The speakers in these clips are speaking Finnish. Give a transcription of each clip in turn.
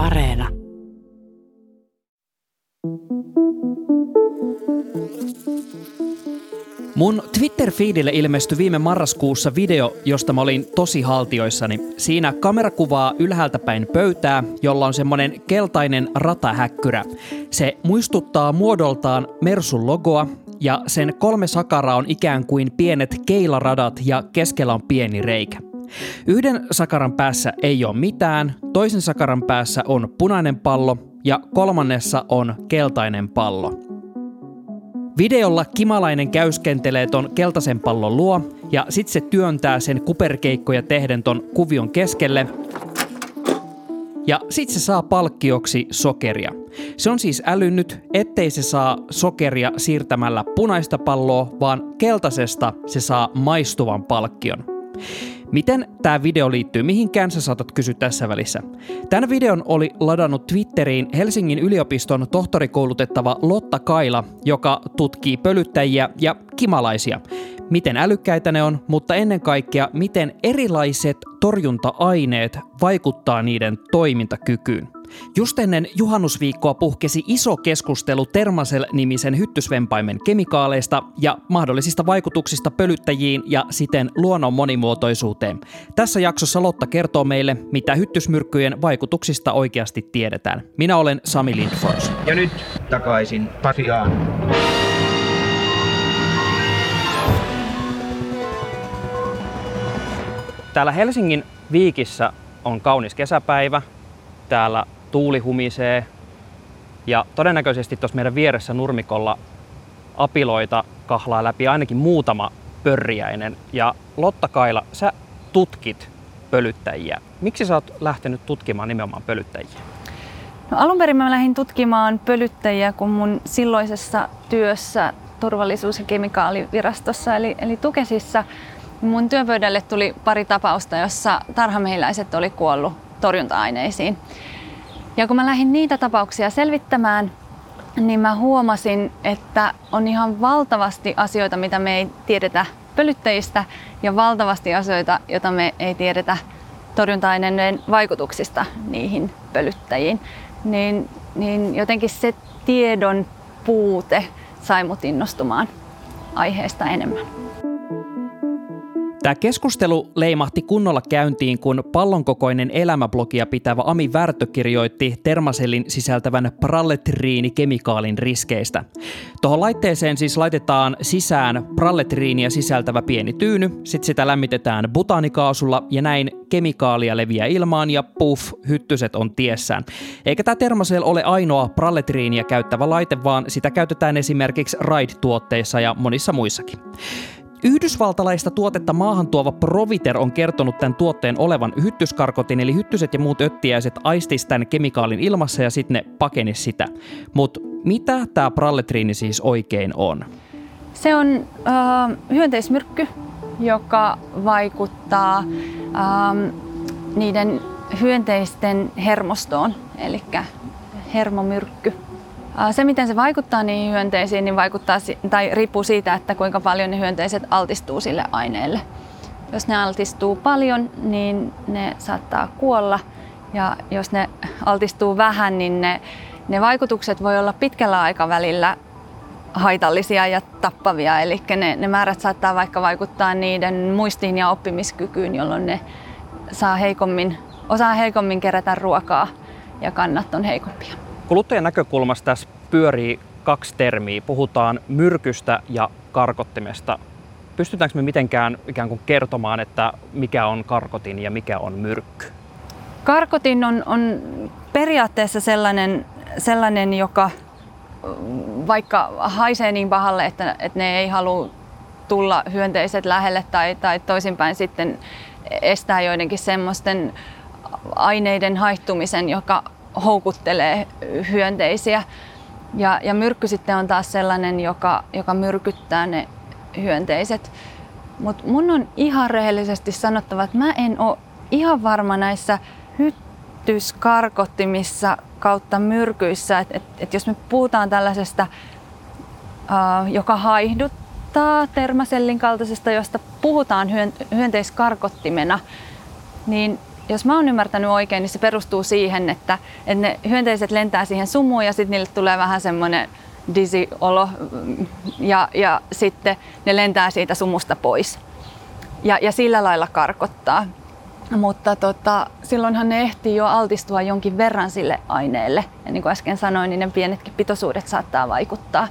Areena. Mun Twitter-feedille ilmestyi viime marraskuussa video, josta mä olin tosi haltioissani. Siinä kamera kuvaa ylhäältä päin pöytää, jolla on semmonen keltainen ratahäkkyrä. Se muistuttaa muodoltaan Mersun logoa ja sen kolme sakaraa on ikään kuin pienet keilaradat ja keskellä on pieni reikä. Yhden sakaran päässä ei ole mitään, toisen sakaran päässä on punainen pallo ja kolmannessa on keltainen pallo. Videolla kimalainen käyskentelee ton keltaisen pallon luo ja sitten se työntää sen kuperkeikkoja tehden ton kuvion keskelle. Ja sitten se saa palkkioksi sokeria. Se on siis älynnyt, ettei se saa sokeria siirtämällä punaista palloa, vaan keltaisesta se saa maistuvan palkkion. Miten tämä video liittyy mihinkään, sä saatat kysyä tässä välissä. Tämän videon oli ladannut Twitteriin Helsingin yliopiston tohtorikoulutettava Lotta Kaila, joka tutkii pölyttäjiä ja kimalaisia. Miten älykkäitä ne on, mutta ennen kaikkea miten erilaiset torjunta-aineet vaikuttaa niiden toimintakykyyn. Just ennen juhannusviikkoa puhkesi iso keskustelu Termasel-nimisen hyttysvempaimen kemikaaleista ja mahdollisista vaikutuksista pölyttäjiin ja siten luonnon monimuotoisuuteen. Tässä jaksossa Lotta kertoo meille, mitä hyttysmyrkkyjen vaikutuksista oikeasti tiedetään. Minä olen Sami Lindfors. Ja nyt takaisin Pasiaan. Täällä Helsingin Viikissä on kaunis kesäpäivä. Täällä tuuli humisee ja todennäköisesti tuossa meidän vieressä nurmikolla apiloita kahlaa läpi ainakin muutama pörriäinen. Ja Lotta Kaila, sä tutkit pölyttäjiä. Miksi sä oot lähtenyt tutkimaan nimenomaan pölyttäjiä? No, alun perin mä lähdin tutkimaan pölyttäjiä, kun mun silloisessa työssä turvallisuus- ja kemikaalivirastossa eli, eli Tukesissa mun työpöydälle tuli pari tapausta, jossa tarhamehiläiset oli kuollut torjunta-aineisiin. Ja kun mä lähdin niitä tapauksia selvittämään, niin mä huomasin, että on ihan valtavasti asioita, mitä me ei tiedetä pölyttäjistä ja valtavasti asioita, joita me ei tiedetä torjunta-aineiden vaikutuksista niihin pölyttäjiin. Niin, niin jotenkin se tiedon puute sai mut innostumaan aiheesta enemmän. Tämä keskustelu leimahti kunnolla käyntiin, kun pallonkokoinen elämäblogia pitävä Ami Värtö kirjoitti termasellin sisältävän pralletriinikemikaalin riskeistä. Tuohon laitteeseen siis laitetaan sisään pralletriinia sisältävä pieni tyyny, sitten sitä lämmitetään butaanikaasulla ja näin kemikaalia leviää ilmaan ja puff, hyttyset on tiessään. Eikä tämä Termacell ole ainoa pralletriinia käyttävä laite, vaan sitä käytetään esimerkiksi Ride-tuotteissa ja monissa muissakin. Yhdysvaltalaista tuotetta maahan tuova Proviter on kertonut tämän tuotteen olevan hyttyskarkotin, eli hyttyset ja muut öttiäiset aistis tämän kemikaalin ilmassa ja sitten ne pakeni sitä. Mutta mitä tämä pralletriini siis oikein on? Se on äh, hyönteismyrkky, joka vaikuttaa äh, niiden hyönteisten hermostoon, eli hermomyrkky. Se, miten se vaikuttaa niihin hyönteisiin, niin vaikuttaa, tai riippuu siitä, että kuinka paljon ne hyönteiset altistuu sille aineelle. Jos ne altistuu paljon, niin ne saattaa kuolla. Ja jos ne altistuu vähän, niin ne, ne vaikutukset voi olla pitkällä aikavälillä haitallisia ja tappavia. Eli ne, ne määrät saattaa vaikka vaikuttaa niiden muistiin ja oppimiskykyyn, jolloin ne saa heikommin, osaa heikommin kerätä ruokaa ja kannat on heikompia. Kuluttajan näkökulmasta tässä pyörii kaksi termiä. Puhutaan myrkystä ja karkottimesta. Pystytäänkö me mitenkään ikään kuin kertomaan, että mikä on karkotin ja mikä on myrkky? Karkotin on, on periaatteessa sellainen, sellainen, joka vaikka haisee niin pahalle, että, että ne ei halua tulla hyönteiset lähelle tai, tai toisinpäin sitten estää joidenkin semmoisten aineiden haihtumisen, joka houkuttelee hyönteisiä. Ja, ja myrkky sitten on taas sellainen, joka, joka myrkyttää ne hyönteiset. Mutta mun on ihan rehellisesti sanottava, että mä en ole ihan varma näissä hyttyskarkottimissa kautta myrkyissä, että et, et jos me puhutaan tällaisesta, uh, joka haihduttaa termasellin kaltaisesta, josta puhutaan hyönteiskarkottimena, niin jos mä oon ymmärtänyt oikein, niin se perustuu siihen, että, että ne hyönteiset lentää siihen sumuun ja sitten niille tulee vähän semmoinen dizzy olo ja, ja sitten ne lentää siitä sumusta pois ja, ja sillä lailla karkottaa. Mutta tota, silloinhan ne ehtii jo altistua jonkin verran sille aineelle. Ja niin kuin äsken sanoin, niin ne pienetkin pitoisuudet saattaa vaikuttaa.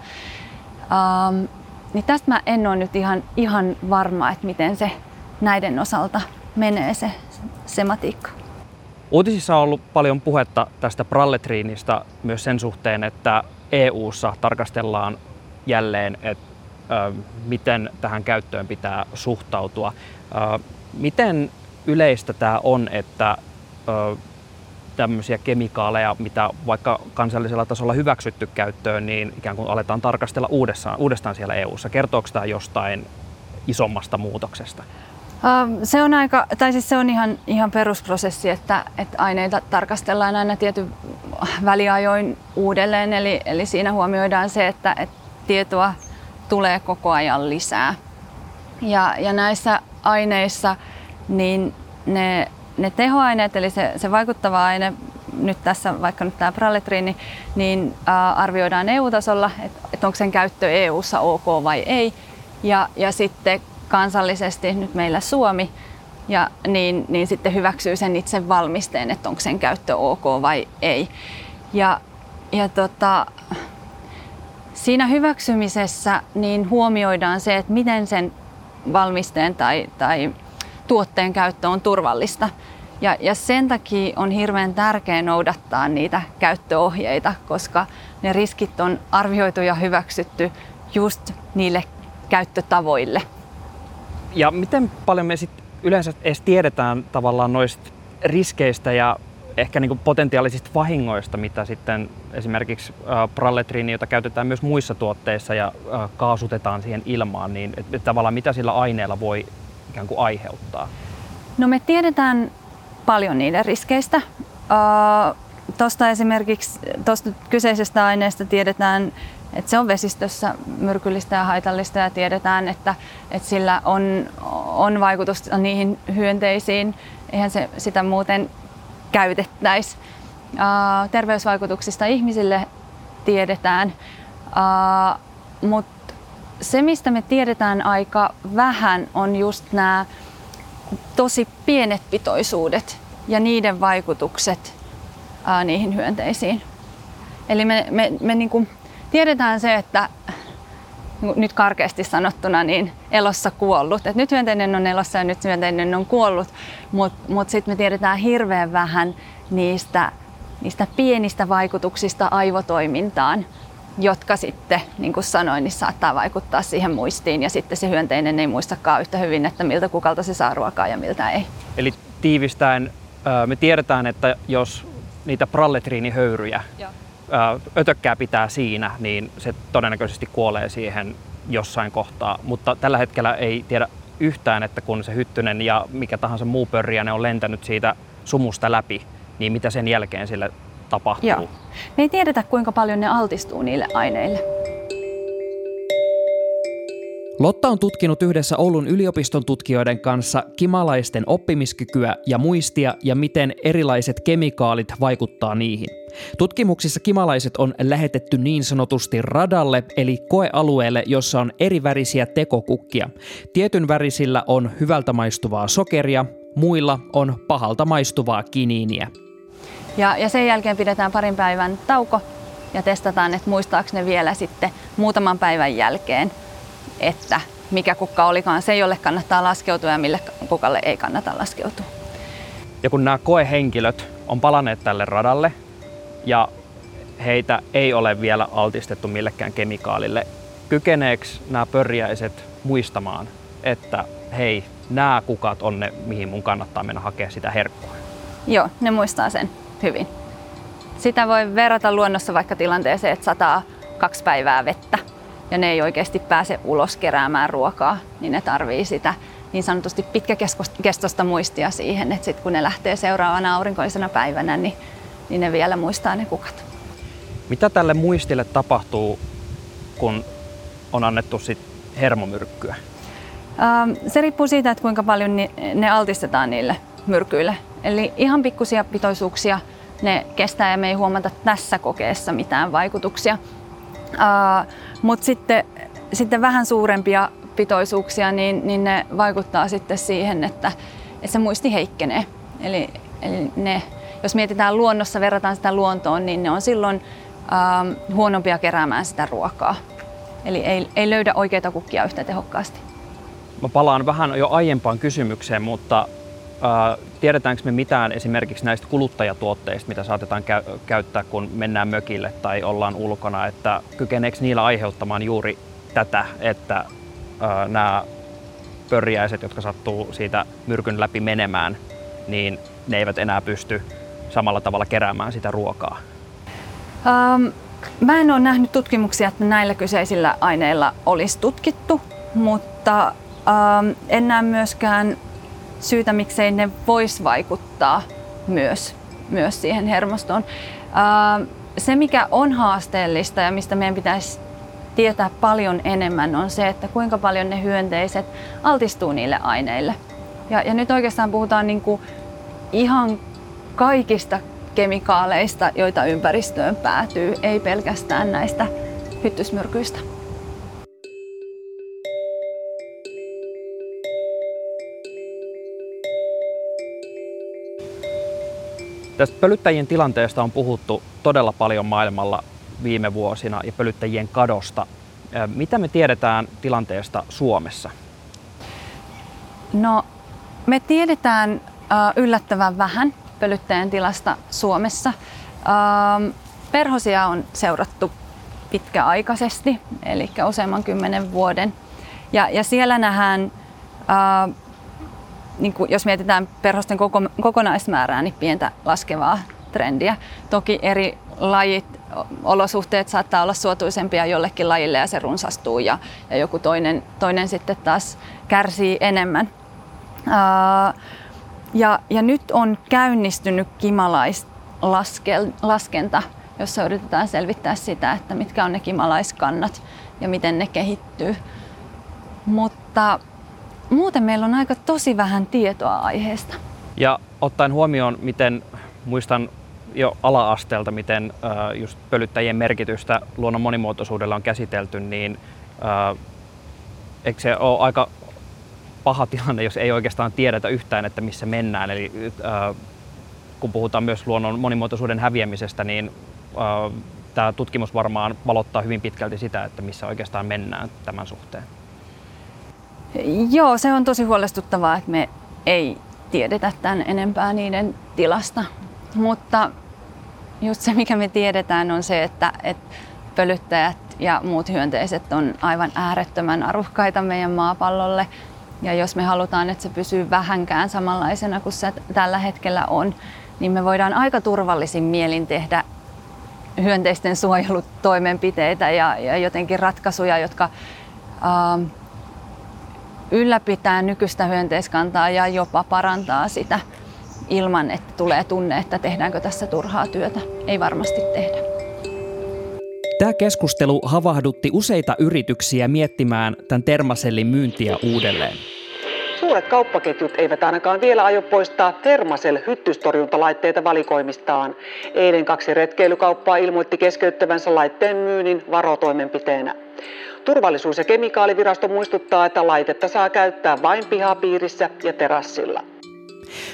Um, niin tästä mä en ole nyt ihan, ihan varma, että miten se näiden osalta menee se sematiikka. Uutisissa on ollut paljon puhetta tästä pralletriinista myös sen suhteen, että EU:ssa tarkastellaan jälleen, että miten tähän käyttöön pitää suhtautua. Miten yleistä tämä on, että tämmöisiä kemikaaleja, mitä vaikka kansallisella tasolla hyväksytty käyttöön, niin ikään kuin aletaan tarkastella uudestaan, uudestaan siellä EU:ssa. Kertooko tämä jostain isommasta muutoksesta? Se on, aika, tai siis se on ihan, ihan perusprosessi, että, että aineita tarkastellaan aina tietyn väliajoin uudelleen. Eli, eli siinä huomioidaan se, että, että tietoa tulee koko ajan lisää. Ja, ja näissä aineissa niin ne, ne tehoaineet, eli se, se vaikuttava aine, nyt tässä vaikka nyt tämä praletriini, niin ää, arvioidaan EU-tasolla, että, että onko sen käyttö EU-ssa ok vai ei. Ja, ja sitten kansallisesti, nyt meillä Suomi, ja niin, niin sitten hyväksyy sen itse valmisteen, että onko sen käyttö ok vai ei. Ja, ja tota, siinä hyväksymisessä niin huomioidaan se, että miten sen valmisteen tai, tai tuotteen käyttö on turvallista. Ja, ja sen takia on hirveän tärkeää noudattaa niitä käyttöohjeita, koska ne riskit on arvioitu ja hyväksytty just niille käyttötavoille. Ja miten paljon me sit yleensä edes tiedetään tavallaan noista riskeistä ja ehkä niin potentiaalisista vahingoista, mitä sitten esimerkiksi pralletriini, jota käytetään myös muissa tuotteissa ja kaasutetaan siihen ilmaan, niin et, et tavallaan mitä sillä aineella voi ikään kuin aiheuttaa? No me tiedetään paljon niiden riskeistä. Uh, Tuosta esimerkiksi tuosta kyseisestä aineesta tiedetään, että se on vesistössä myrkyllistä ja haitallista ja tiedetään, että, että sillä on, on vaikutusta niihin hyönteisiin. Eihän se sitä muuten käytettäisi. Uh, terveysvaikutuksista ihmisille tiedetään, uh, mutta se mistä me tiedetään aika vähän on just nämä tosi pienet pitoisuudet ja niiden vaikutukset ää, niihin hyönteisiin. Eli me, me, me niin kuin tiedetään se, että nyt karkeasti sanottuna niin elossa kuollut. Et nyt hyönteinen on elossa ja nyt hyönteinen on kuollut, mutta mut sitten me tiedetään hirveän vähän niistä, niistä pienistä vaikutuksista aivotoimintaan, jotka sitten, niin kuin sanoin, niin saattaa vaikuttaa siihen muistiin ja sitten se hyönteinen ei muistakaan yhtä hyvin, että miltä kukalta se saa ruokaa ja miltä ei. Eli tiivistäen me tiedetään, että jos niitä pralletriinihöyryjä Joo. Ötökkää pitää siinä, niin se todennäköisesti kuolee siihen jossain kohtaa. Mutta tällä hetkellä ei tiedä yhtään, että kun se hyttynen ja mikä tahansa muu pörriä on lentänyt siitä sumusta läpi, niin mitä sen jälkeen sille tapahtuu. Joo. Me ei tiedetä, kuinka paljon ne altistuu niille aineille. Lotta on tutkinut yhdessä Oulun yliopiston tutkijoiden kanssa kimalaisten oppimiskykyä ja muistia ja miten erilaiset kemikaalit vaikuttaa niihin. Tutkimuksissa kimalaiset on lähetetty niin sanotusti radalle, eli koealueelle, jossa on eri värisiä tekokukkia. Tietyn värisillä on hyvältä maistuvaa sokeria, muilla on pahalta maistuvaa kiniiniä. Ja, ja sen jälkeen pidetään parin päivän tauko ja testataan, että muistaako ne vielä sitten muutaman päivän jälkeen, että mikä kukka olikaan se, jolle kannattaa laskeutua ja mille kukalle ei kannata laskeutua. Ja kun nämä koehenkilöt on palanneet tälle radalle ja heitä ei ole vielä altistettu millekään kemikaalille, kykeneekö nämä pörjäiset muistamaan, että hei, nämä kukat on ne, mihin mun kannattaa mennä hakea sitä herkkua? Joo, ne muistaa sen hyvin. Sitä voi verrata luonnossa vaikka tilanteeseen, että sataa kaksi päivää vettä ja ne ei oikeasti pääse ulos keräämään ruokaa, niin ne tarvii sitä niin sanotusti pitkäkestoista muistia siihen, että sitten kun ne lähtee seuraavana aurinkoisena päivänä, niin, niin ne vielä muistaa ne kukat. Mitä tälle muistille tapahtuu, kun on annettu sit hermomyrkkyä? Ähm, se riippuu siitä, että kuinka paljon ne altistetaan niille myrkyille. Eli ihan pikkusia pitoisuuksia ne kestää ja me ei huomata tässä kokeessa mitään vaikutuksia. Mutta sitten, sitten vähän suurempia pitoisuuksia, niin, niin ne vaikuttaa sitten siihen, että, että se muisti heikkenee. Eli, eli ne, jos mietitään luonnossa, verrataan sitä luontoon, niin ne on silloin uh, huonompia keräämään sitä ruokaa. Eli ei, ei löydä oikeita kukkia yhtä tehokkaasti. Mä palaan vähän jo aiempaan kysymykseen, mutta äh, tiedetäänkö me mitään esimerkiksi näistä kuluttajatuotteista, mitä saatetaan käy- käyttää, kun mennään mökille tai ollaan ulkona, että kykeneekö niillä aiheuttamaan juuri tätä, että äh, nämä pörjäiset, jotka sattuu siitä myrkyn läpi menemään, niin ne eivät enää pysty samalla tavalla keräämään sitä ruokaa? Um, mä en ole nähnyt tutkimuksia, että näillä kyseisillä aineilla olisi tutkittu, mutta um, en näe myöskään syytä, miksei ne vois vaikuttaa myös, myös siihen hermostoon. Se, mikä on haasteellista ja mistä meidän pitäisi tietää paljon enemmän, on se, että kuinka paljon ne hyönteiset altistuu niille aineille. Ja, ja nyt oikeastaan puhutaan niin kuin ihan kaikista kemikaaleista, joita ympäristöön päätyy, ei pelkästään näistä hyttysmyrkyistä. Tästä pölyttäjien tilanteesta on puhuttu todella paljon maailmalla viime vuosina ja pölyttäjien kadosta. Mitä me tiedetään tilanteesta Suomessa? No, me tiedetään yllättävän vähän pölyttäjän tilasta Suomessa. Perhosia on seurattu pitkäaikaisesti, eli useamman kymmenen vuoden. Ja, ja siellä nähdään niin kuin jos mietitään perhosten koko, kokonaismäärää, niin pientä laskevaa trendiä. Toki eri lajit, olosuhteet saattaa olla suotuisempia jollekin lajille ja se runsastuu ja, ja joku toinen, toinen sitten taas kärsii enemmän. Ää, ja, ja nyt on käynnistynyt kimalaislaskenta, jossa yritetään selvittää sitä, että mitkä on ne kimalaiskannat ja miten ne kehittyy. Mutta muuten meillä on aika tosi vähän tietoa aiheesta. Ja ottaen huomioon, miten muistan jo ala-asteelta, miten äh, just pölyttäjien merkitystä luonnon monimuotoisuudella on käsitelty, niin äh, eikö se ole aika paha tilanne, jos ei oikeastaan tiedetä yhtään, että missä mennään. Eli äh, kun puhutaan myös luonnon monimuotoisuuden häviämisestä, niin äh, tämä tutkimus varmaan valottaa hyvin pitkälti sitä, että missä oikeastaan mennään tämän suhteen. Joo, se on tosi huolestuttavaa, että me ei tiedetä tämän enempää niiden tilasta. Mutta just se, mikä me tiedetään, on se, että, että pölyttäjät ja muut hyönteiset on aivan äärettömän arvokkaita meidän maapallolle. Ja jos me halutaan, että se pysyy vähänkään samanlaisena kuin se tällä hetkellä on, niin me voidaan aika turvallisin mielin tehdä hyönteisten suojelutoimenpiteitä ja, ja jotenkin ratkaisuja, jotka ähm, ylläpitää nykyistä hyönteiskantaa ja jopa parantaa sitä ilman, että tulee tunne, että tehdäänkö tässä turhaa työtä. Ei varmasti tehdä. Tämä keskustelu havahdutti useita yrityksiä miettimään tämän termasellin myyntiä uudelleen. Suuret kauppaketjut eivät ainakaan vielä aio poistaa Thermacell hyttystorjuntalaitteita valikoimistaan. Eilen kaksi retkeilykauppaa ilmoitti keskeyttävänsä laitteen myynnin varotoimenpiteenä. Turvallisuus- ja kemikaalivirasto muistuttaa, että laitetta saa käyttää vain pihapiirissä ja terassilla.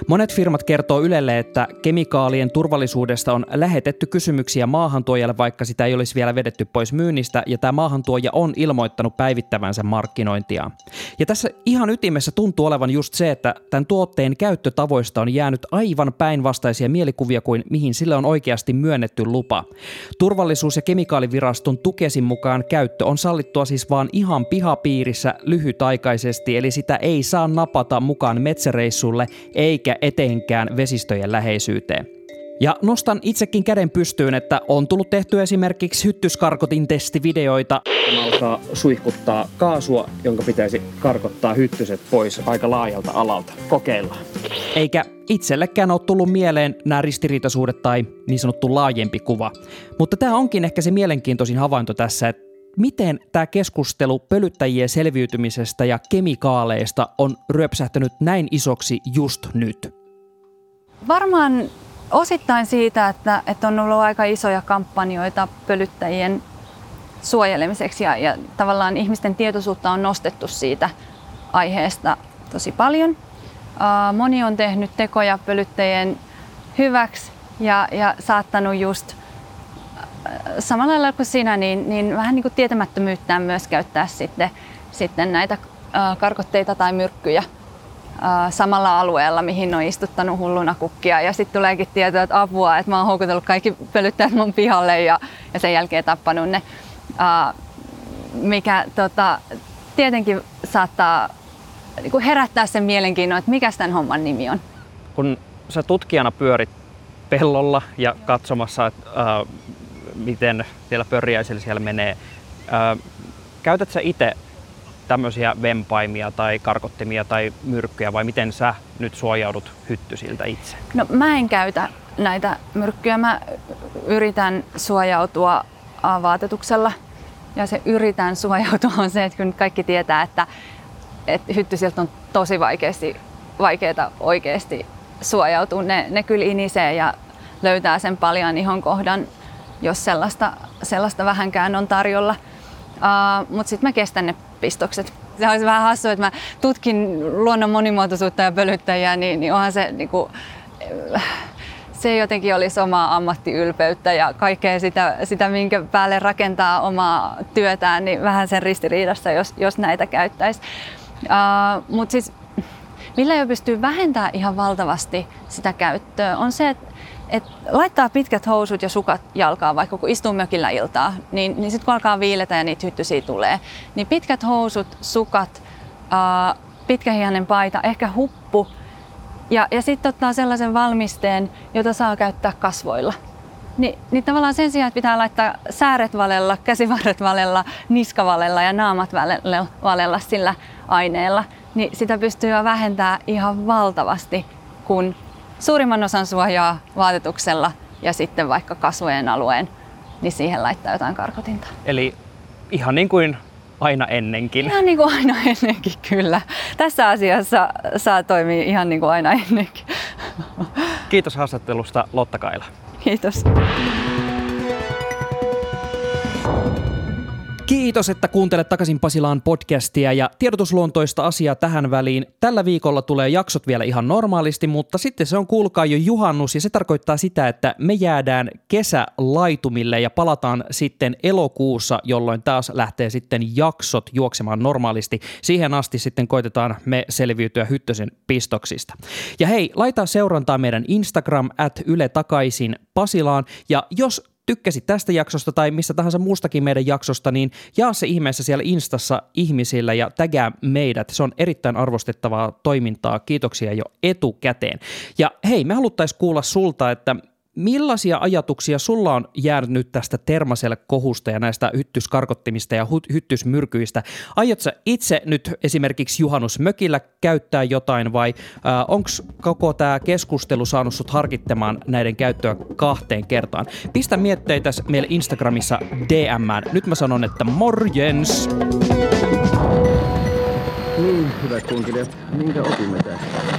Monet firmat kertoo Ylelle, että kemikaalien turvallisuudesta on lähetetty kysymyksiä maahantuojalle, vaikka sitä ei olisi vielä vedetty pois myynnistä, ja tämä maahantuoja on ilmoittanut päivittävänsä markkinointia. Ja tässä ihan ytimessä tuntuu olevan just se, että tämän tuotteen käyttötavoista on jäänyt aivan päinvastaisia mielikuvia kuin mihin sille on oikeasti myönnetty lupa. Turvallisuus- ja kemikaaliviraston tukesin mukaan käyttö on sallittua siis vaan ihan pihapiirissä lyhytaikaisesti, eli sitä ei saa napata mukaan metsäreissulle, eikä etenkään vesistöjen läheisyyteen. Ja nostan itsekin käden pystyyn, että on tullut tehty esimerkiksi hyttyskarkotin testivideoita. Tämä alkaa suihkuttaa kaasua, jonka pitäisi karkottaa hyttyset pois aika laajalta alalta. Kokeillaan. Eikä itsellekään ole tullut mieleen nämä ristiriitaisuudet tai niin sanottu laajempi kuva. Mutta tämä onkin ehkä se mielenkiintoisin havainto tässä, että miten tämä keskustelu pölyttäjien selviytymisestä ja kemikaaleista on ryöpsähtänyt näin isoksi just nyt? Varmaan osittain siitä, että, että on ollut aika isoja kampanjoita pölyttäjien suojelemiseksi ja, ja tavallaan ihmisten tietoisuutta on nostettu siitä aiheesta tosi paljon. Moni on tehnyt tekoja pölyttäjien hyväksi ja, ja saattanut just samalla lailla kuin sinä, niin, niin vähän niin kuin tietämättömyyttään myös käyttää sitten, sitten näitä karkotteita tai myrkkyjä samalla alueella, mihin on istuttanut hulluna kukkia. Ja sitten tuleekin tietoa, että apua, että mä oon houkutellut kaikki pölyttäjät mun pihalle ja, ja sen jälkeen tappanut ne. mikä tota, tietenkin saattaa niin herättää sen mielenkiinnon, että mikä tämän homman nimi on. Kun sä tutkijana pyörit pellolla ja katsomassa, että, äh, miten siellä pörjäisillä siellä menee, äh, käytät sä itse tämmöisiä vempaimia tai karkottimia tai myrkkyjä vai miten sä nyt suojaudut hyttysiltä itse? No mä en käytä näitä myrkkyjä. Mä yritän suojautua vaatetuksella ja se yritän suojautua on se, että kun kaikki tietää, että, että hyttysiltä on tosi vaikeasti, vaikeaa oikeasti suojautua. Ne, ne kyllä inisee ja löytää sen paljon ihon kohdan, jos sellaista, sellaista vähänkään on tarjolla. Uh, Mutta sitten mä kestän ne pistokset. Se olisi vähän hassua, että mä tutkin luonnon monimuotoisuutta ja pölyttäjiä, niin, niin onhan se kuin, se jotenkin olisi omaa ammattiylpeyttä ja kaikkea sitä, sitä, minkä päälle rakentaa omaa työtään, niin vähän sen ristiriidassa, jos, jos näitä käyttäisi. Uh, Mutta siis millä jo pystyy vähentämään ihan valtavasti sitä käyttöä, on se, että et laittaa pitkät housut ja sukat jalkaan, vaikka kun istuu mökillä iltaa, niin, niin sitten kun alkaa viiletä ja niitä hyttysiä tulee, niin pitkät housut, sukat, ää, pitkähihainen paita, ehkä huppu ja, ja sitten ottaa sellaisen valmisteen, jota saa käyttää kasvoilla. Ni, niin tavallaan sen sijaan, että pitää laittaa sääret valella, käsivarret valella, niskavalella ja naamat valella, valella sillä aineella, niin sitä pystyy jo vähentämään ihan valtavasti, kun suurimman osan suojaa vaatetuksella ja sitten vaikka kasvojen alueen, niin siihen laittaa jotain karkotinta. Eli ihan niin kuin aina ennenkin. Ihan niin kuin aina ennenkin, kyllä. Tässä asiassa saa toimia ihan niin kuin aina ennenkin. Kiitos haastattelusta Lotta Kaila. Kiitos. Kiitos, että kuuntelet takaisin Pasilaan podcastia ja tiedotusluontoista asiaa tähän väliin. Tällä viikolla tulee jaksot vielä ihan normaalisti, mutta sitten se on kuulkaa jo juhannus ja se tarkoittaa sitä, että me jäädään kesälaitumille ja palataan sitten elokuussa, jolloin taas lähtee sitten jaksot juoksemaan normaalisti. Siihen asti sitten koitetaan me selviytyä Hyttösen pistoksista. Ja hei, laita seurantaa meidän Instagram at Yle takaisin Pasilaan ja jos tykkäsit tästä jaksosta tai mistä tahansa muustakin meidän jaksosta, niin jaa se ihmeessä siellä Instassa ihmisillä ja tägää meidät. Se on erittäin arvostettavaa toimintaa. Kiitoksia jo etukäteen. Ja hei, me haluttaisiin kuulla sulta, että Millaisia ajatuksia sulla on jäänyt nyt tästä termaselle kohusta ja näistä hyttyskarkottimista ja hyttysmyrkyistä? Aiotko itse nyt esimerkiksi juhannusmökillä käyttää jotain vai äh, onko koko tämä keskustelu saanut sut harkittamaan näiden käyttöä kahteen kertaan? Pistä mietteitä meille Instagramissa DM. Nyt mä sanon, että morjens! Niin, hyvät kunkilijat, minkä opimme tästä?